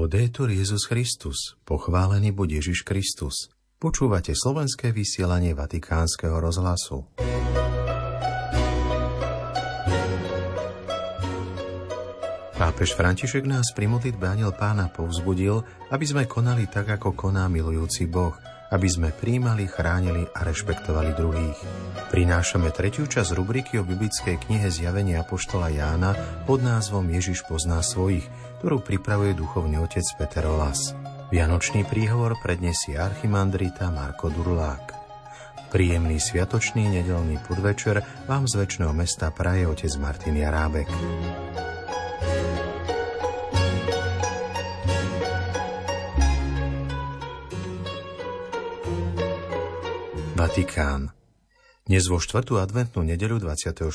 Laudetur Jezus Christus, pochválený buď Ježiš Kristus. Počúvate slovenské vysielanie Vatikánskeho rozhlasu. Pápež František nás pri modlitbe Aniel Pána povzbudil, aby sme konali tak, ako koná milujúci Boh, aby sme príjmali, chránili a rešpektovali druhých. Prinášame tretiu časť rubriky o biblickej knihe Zjavenia Apoštola Jána pod názvom Ježiš pozná svojich, ktorú pripravuje duchovný otec Peter Olas. Vianočný príhovor predniesie archimandrita Marko Durlák. Príjemný sviatočný nedelný podvečer vám z väčšného mesta praje otec Martin Jarábek. Vatikán. Dnes vo štvrtú adventnú nedeľu 24.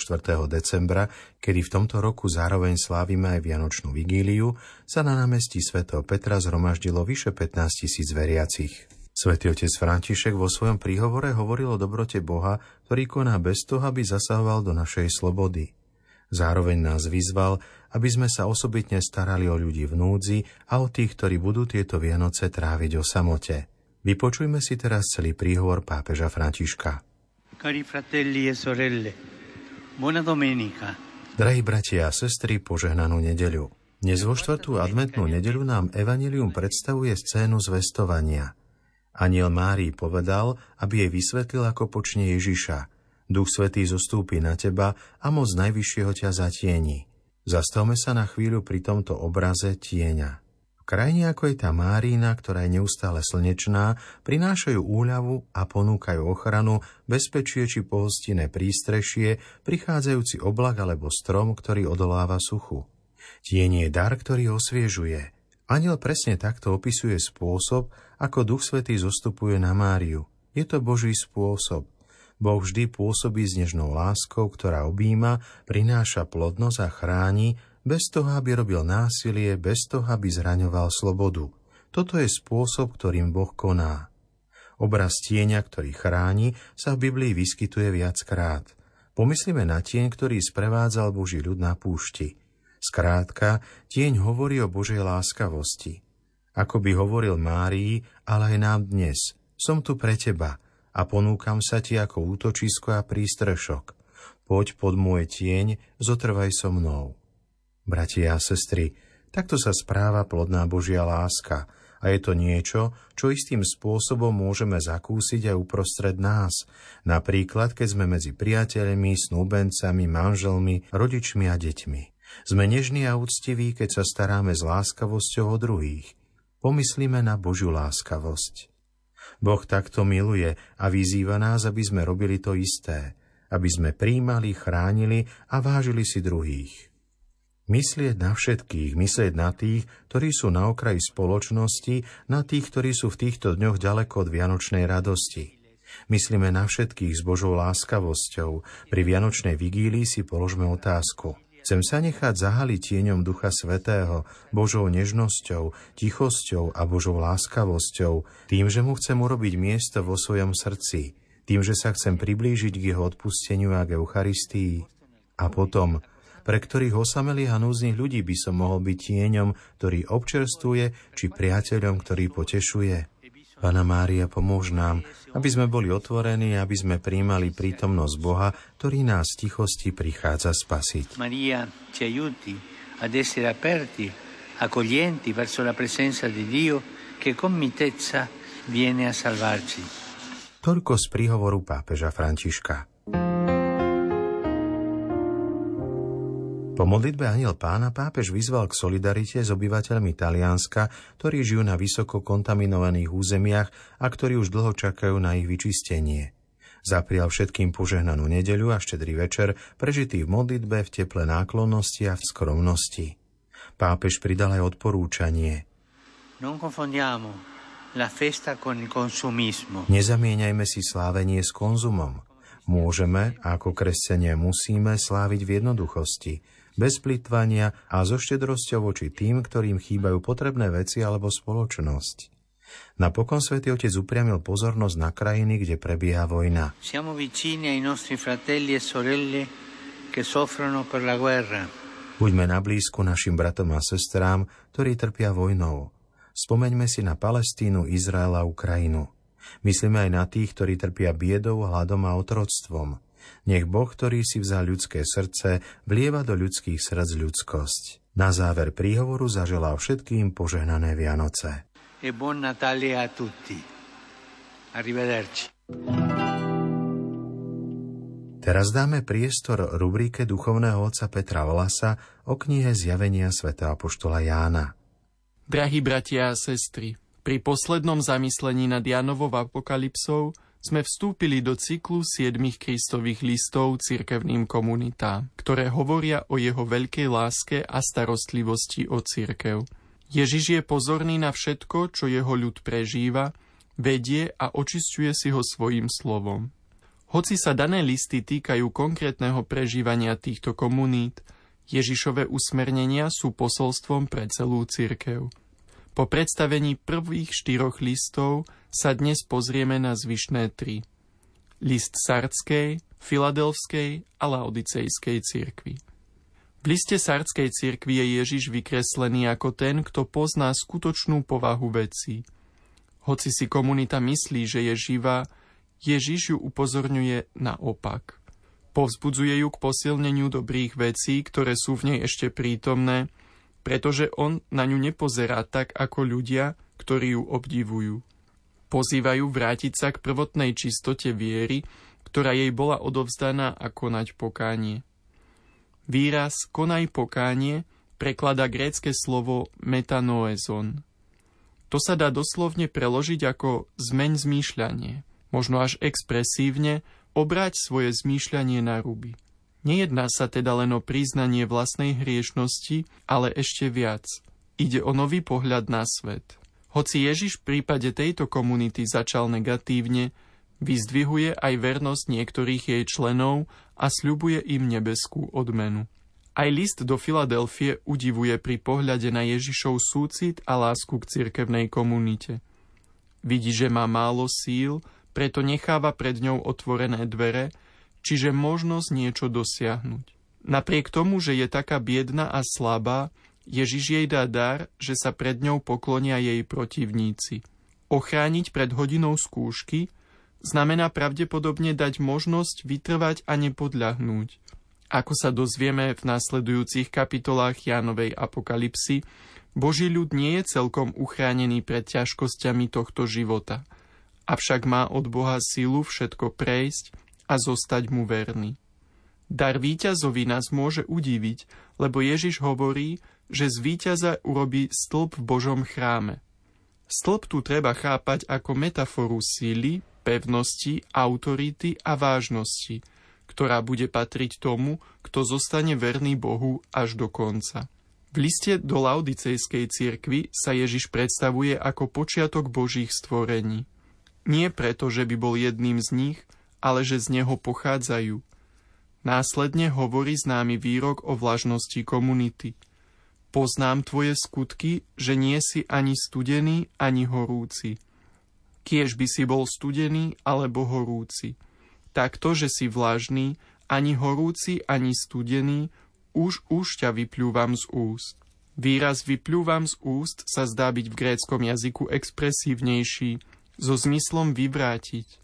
decembra, kedy v tomto roku zároveň slávime aj Vianočnú vigíliu, sa na námestí svätého Petra zhromaždilo vyše 15 tisíc veriacich. Svetý otec František vo svojom príhovore hovoril o dobrote Boha, ktorý koná bez toho, aby zasahoval do našej slobody. Zároveň nás vyzval, aby sme sa osobitne starali o ľudí v núdzi a o tých, ktorí budú tieto Vianoce tráviť o samote. Vypočujme si teraz celý príhovor pápeža Františka. Cari fratelli e sorelle, buona domenica. Drahí bratia a sestry, požehnanú nedeľu. Dnes vo štvrtú adventnú nedeľu nám Evangelium predstavuje scénu zvestovania. Aniel Márii povedal, aby jej vysvetlil, ako počne Ježiša. Duch Svetý zostúpi na teba a moc Najvyššieho ťa zatieni. Zastavme sa na chvíľu pri tomto obraze tieňa krajine ako je tá Márína, ktorá je neustále slnečná, prinášajú úľavu a ponúkajú ochranu, bezpečie či pohostinné prístrešie, prichádzajúci oblak alebo strom, ktorý odoláva suchu. Tieň je dar, ktorý osviežuje. Aniel presne takto opisuje spôsob, ako Duch Svetý zostupuje na Máriu. Je to Boží spôsob. Boh vždy pôsobí s nežnou láskou, ktorá objíma, prináša plodnosť a chráni, bez toho, aby robil násilie, bez toho, aby zraňoval slobodu. Toto je spôsob, ktorým Boh koná. Obraz tieňa, ktorý chráni, sa v Biblii vyskytuje viackrát. Pomyslíme na tieň, ktorý sprevádzal Boží ľud na púšti. Skrátka, tieň hovorí o Božej láskavosti. Ako by hovoril Márii, ale aj nám dnes. Som tu pre teba a ponúkam sa ti ako útočisko a prístrešok. Poď pod môj tieň, zotrvaj so mnou. Bratia a sestry, takto sa správa plodná Božia láska a je to niečo, čo istým spôsobom môžeme zakúsiť aj uprostred nás. Napríklad, keď sme medzi priateľmi, snúbencami, manželmi, rodičmi a deťmi. Sme nežní a úctiví, keď sa staráme s láskavosťou o druhých. Pomyslíme na Božiu láskavosť. Boh takto miluje a vyzýva nás, aby sme robili to isté, aby sme príjmali, chránili a vážili si druhých. Myslieť na všetkých, myslieť na tých, ktorí sú na okraji spoločnosti, na tých, ktorí sú v týchto dňoch ďaleko od vianočnej radosti. Myslíme na všetkých s Božou láskavosťou. Pri vianočnej vigílii si položme otázku. Chcem sa nechať zahaliť tieňom Ducha Svetého, Božou nežnosťou, tichosťou a Božou láskavosťou, tým, že mu chcem urobiť miesto vo svojom srdci, tým, že sa chcem priblížiť k jeho odpusteniu a k Eucharistii. A potom, pre ktorých osamelých a núznych ľudí by som mohol byť tieňom, ktorý občerstvuje, či priateľom, ktorý potešuje. Pana Mária, pomôž nám, aby sme boli otvorení, aby sme príjmali prítomnosť Boha, ktorý nás v tichosti prichádza spasiť. Maria ci aiuti ad essere aperti, accoglienti verso la presenza di Dio che con mitezza viene a salvarci. Toľko z príhovoru pápeža Františka. Po modlitbe Aniel pána pápež vyzval k solidarite s obyvateľmi Talianska, ktorí žijú na vysoko kontaminovaných územiach a ktorí už dlho čakajú na ich vyčistenie. Zaprial všetkým požehnanú nedeľu a štedrý večer, prežitý v modlitbe, v teple náklonnosti a v skromnosti. Pápež pridal aj odporúčanie. Non confondiamo la festa con il consumismo. Nezamieňajme si slávenie s konzumom. Môžeme, ako kresťania musíme, sláviť v jednoduchosti, bez plitvania a so štedrosťou voči tým, ktorým chýbajú potrebné veci alebo spoločnosť. Napokon svätý Otec upriamil pozornosť na krajiny, kde prebieha vojna. Siamo vicini ai nostri fratelli e sorelle che soffrono per la guerra. Buďme na blízku našim bratom a sestrám, ktorí trpia vojnou. Spomeňme si na Palestínu, Izrael a Ukrajinu. Myslíme aj na tých, ktorí trpia biedou, hladom a otroctvom. Nech Boh, ktorý si vzal ľudské srdce, vlieva do ľudských srdc ľudskosť. Na záver príhovoru zaželal všetkým požehnané Vianoce. E buon Natale a tutti. Arrivederci. Teraz dáme priestor rubrike duchovného otca Petra Volasa o knihe Zjavenia svätého apoštola Jána. Drahí bratia a sestry, pri poslednom zamyslení nad Jánovou apokalypsou sme vstúpili do cyklu siedmých kristových listov cirkevným komunitám, ktoré hovoria o jeho veľkej láske a starostlivosti o cirkev. Ježiš je pozorný na všetko, čo jeho ľud prežíva, vedie a očisťuje si ho svojim slovom. Hoci sa dané listy týkajú konkrétneho prežívania týchto komunít, Ježišové usmernenia sú posolstvom pre celú cirkev. Po predstavení prvých štyroch listov sa dnes pozrieme na zvyšné tri. List Sardskej, Filadelfskej a Laodicejskej cirkvi. V liste Sardskej cirkvi je Ježiš vykreslený ako ten, kto pozná skutočnú povahu vecí. Hoci si komunita myslí, že je živá, Ježiš ju upozorňuje na opak. Povzbudzuje ju k posilneniu dobrých vecí, ktoré sú v nej ešte prítomné, pretože on na ňu nepozerá tak ako ľudia, ktorí ju obdivujú. Pozývajú vrátiť sa k prvotnej čistote viery, ktorá jej bola odovzdaná a konať pokánie. Výraz konaj pokánie preklada grécke slovo metanoezon. To sa dá doslovne preložiť ako zmeň zmýšľanie – možno až expresívne, obrať svoje zmýšľanie na ruby. Nejedná sa teda len o priznanie vlastnej hriešnosti, ale ešte viac. Ide o nový pohľad na svet. Hoci Ježiš v prípade tejto komunity začal negatívne, vyzdvihuje aj vernosť niektorých jej členov a sľubuje im nebeskú odmenu. Aj list do Filadelfie udivuje pri pohľade na Ježišov súcit a lásku k cirkevnej komunite. Vidí, že má málo síl, preto necháva pred ňou otvorené dvere, čiže možnosť niečo dosiahnuť. Napriek tomu, že je taká biedna a slabá, Ježiš jej dá dar, že sa pred ňou poklonia jej protivníci. Ochrániť pred hodinou skúšky znamená pravdepodobne dať možnosť vytrvať a nepodľahnúť. Ako sa dozvieme v nasledujúcich kapitolách Jánovej apokalipsy, Boží ľud nie je celkom uchránený pred ťažkosťami tohto života – avšak má od Boha silu všetko prejsť a zostať mu verný. Dar víťazovi nás môže udiviť, lebo Ježiš hovorí, že z víťaza urobí stĺp v Božom chráme. Stĺp tu treba chápať ako metaforu síly, pevnosti, autority a vážnosti, ktorá bude patriť tomu, kto zostane verný Bohu až do konca. V liste do Laodicejskej cirkvi sa Ježiš predstavuje ako počiatok Božích stvorení. Nie preto, že by bol jedným z nich, ale že z neho pochádzajú. Následne hovorí známy výrok o vlažnosti komunity. Poznám tvoje skutky, že nie si ani studený, ani horúci. Kiež by si bol studený alebo horúci. Tak to, že si vlažný, ani horúci, ani studený, už už ťa vyplúvam z úst. Výraz vyplúvam z úst sa zdá byť v gréckom jazyku expresívnejší, so zmyslom vyvrátiť.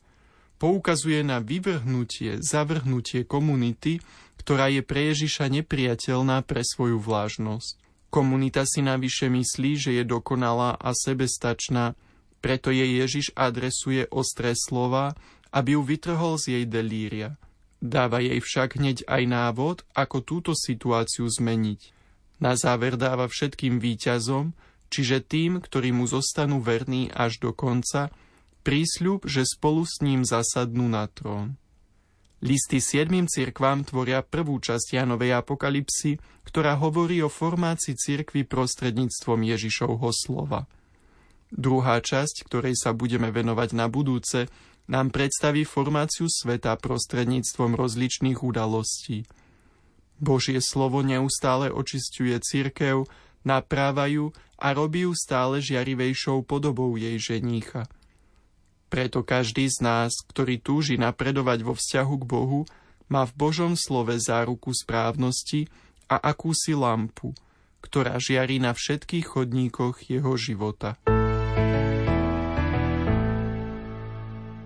Poukazuje na vyvrhnutie, zavrhnutie komunity, ktorá je pre Ježiša nepriateľná pre svoju vlážnosť. Komunita si navyše myslí, že je dokonalá a sebestačná, preto jej Ježiš adresuje ostré slova, aby ju vytrhol z jej delíria. Dáva jej však hneď aj návod, ako túto situáciu zmeniť. Na záver dáva všetkým výťazom, čiže tým, ktorí mu zostanú verní až do konca, prísľub, že spolu s ním zasadnú na trón. Listy siedmým cirkvám tvoria prvú časť Janovej apokalipsy, ktorá hovorí o formácii cirkvy prostredníctvom Ježišovho slova. Druhá časť, ktorej sa budeme venovať na budúce, nám predstaví formáciu sveta prostredníctvom rozličných udalostí. Božie slovo neustále očistuje cirkev, naprávajú a robí ju stále žiarivejšou podobou jej ženícha. Preto každý z nás, ktorý túži napredovať vo vzťahu k Bohu, má v Božom slove záruku správnosti a akúsi lampu, ktorá žiari na všetkých chodníkoch jeho života.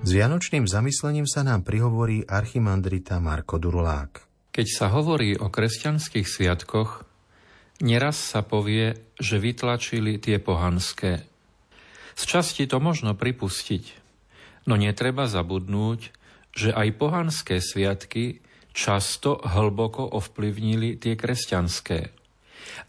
S vianočným zamyslením sa nám prihovorí archimandrita Marko Durulák. Keď sa hovorí o kresťanských sviatkoch, neraz sa povie, že vytlačili tie pohanské. Z časti to možno pripustiť, no netreba zabudnúť, že aj pohanské sviatky často hlboko ovplyvnili tie kresťanské.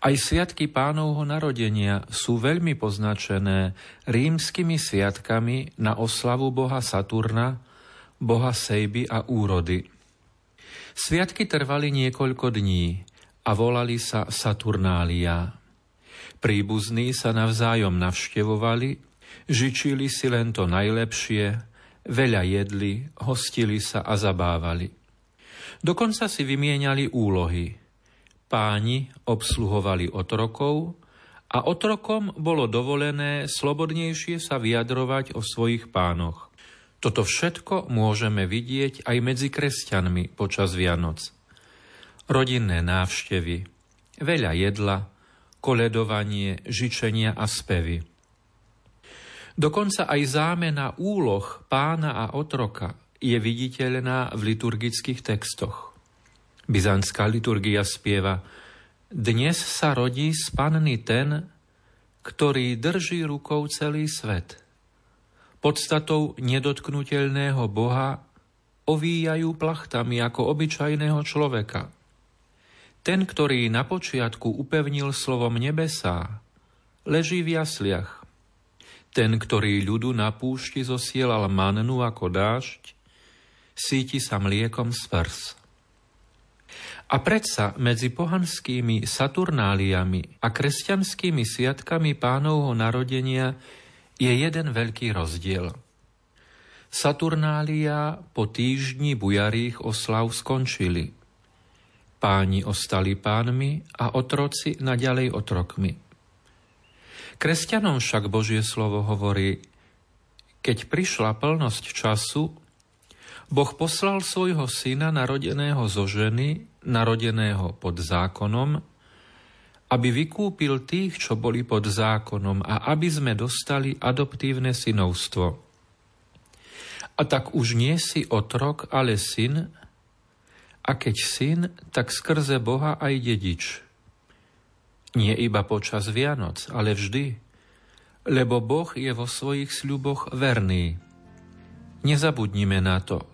Aj sviatky pánovho narodenia sú veľmi poznačené rímskymi sviatkami na oslavu boha Saturna, boha Sejby a úrody. Sviatky trvali niekoľko dní a volali sa Saturnália. Príbuzní sa navzájom navštevovali, žičili si len to najlepšie, veľa jedli, hostili sa a zabávali. Dokonca si vymieniali úlohy – Páni obsluhovali otrokov a otrokom bolo dovolené slobodnejšie sa vyjadrovať o svojich pánoch. Toto všetko môžeme vidieť aj medzi kresťanmi počas Vianoc. Rodinné návštevy, veľa jedla, koledovanie, žičenia a spevy. Dokonca aj zámena úloh pána a otroka je viditeľná v liturgických textoch. Byzantská liturgia spieva Dnes sa rodí z ten, ktorý drží rukou celý svet. Podstatou nedotknutelného Boha ovíjajú plachtami ako obyčajného človeka. Ten, ktorý na počiatku upevnil slovom nebesá, leží v jasliach. Ten, ktorý ľudu na púšti zosielal mannu ako dážď, síti sa mliekom z. A predsa medzi pohanskými Saturnáliami a kresťanskými sviatkami pánovho narodenia je jeden veľký rozdiel. Saturnália po týždni bujarých oslav skončili. Páni ostali pánmi a otroci naďalej otrokmi. Kresťanom však Božie slovo hovorí, keď prišla plnosť času, Boh poslal svojho syna narodeného zo ženy narodeného pod zákonom, aby vykúpil tých, čo boli pod zákonom a aby sme dostali adoptívne synovstvo. A tak už nie si otrok, ale syn, a keď syn, tak skrze Boha aj dedič. Nie iba počas Vianoc, ale vždy, lebo Boh je vo svojich sľuboch verný. Nezabudnime na to,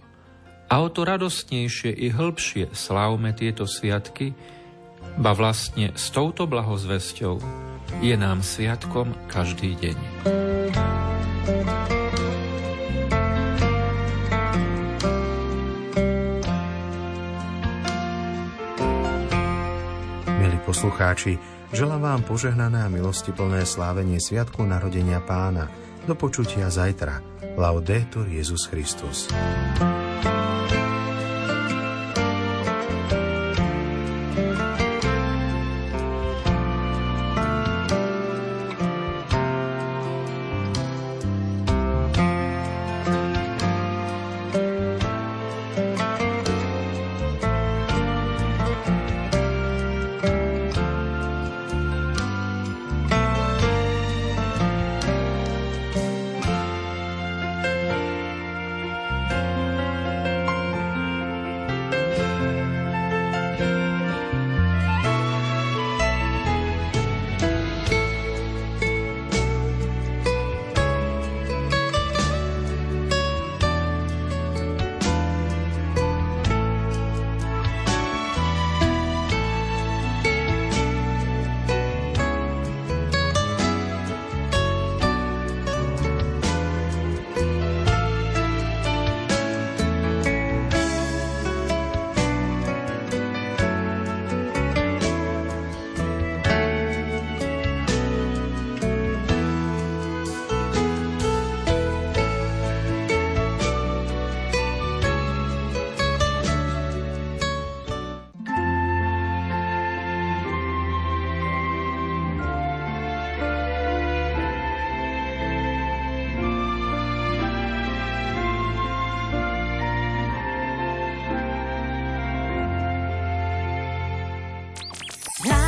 a o to radostnejšie i hĺbšie slávme tieto sviatky, ba vlastne s touto blahozvesťou je nám sviatkom každý deň. Milí poslucháči, želám vám požehnané a milostiplné slávenie Sviatku narodenia pána. Do počutia zajtra. Laudetur Jezus Christus.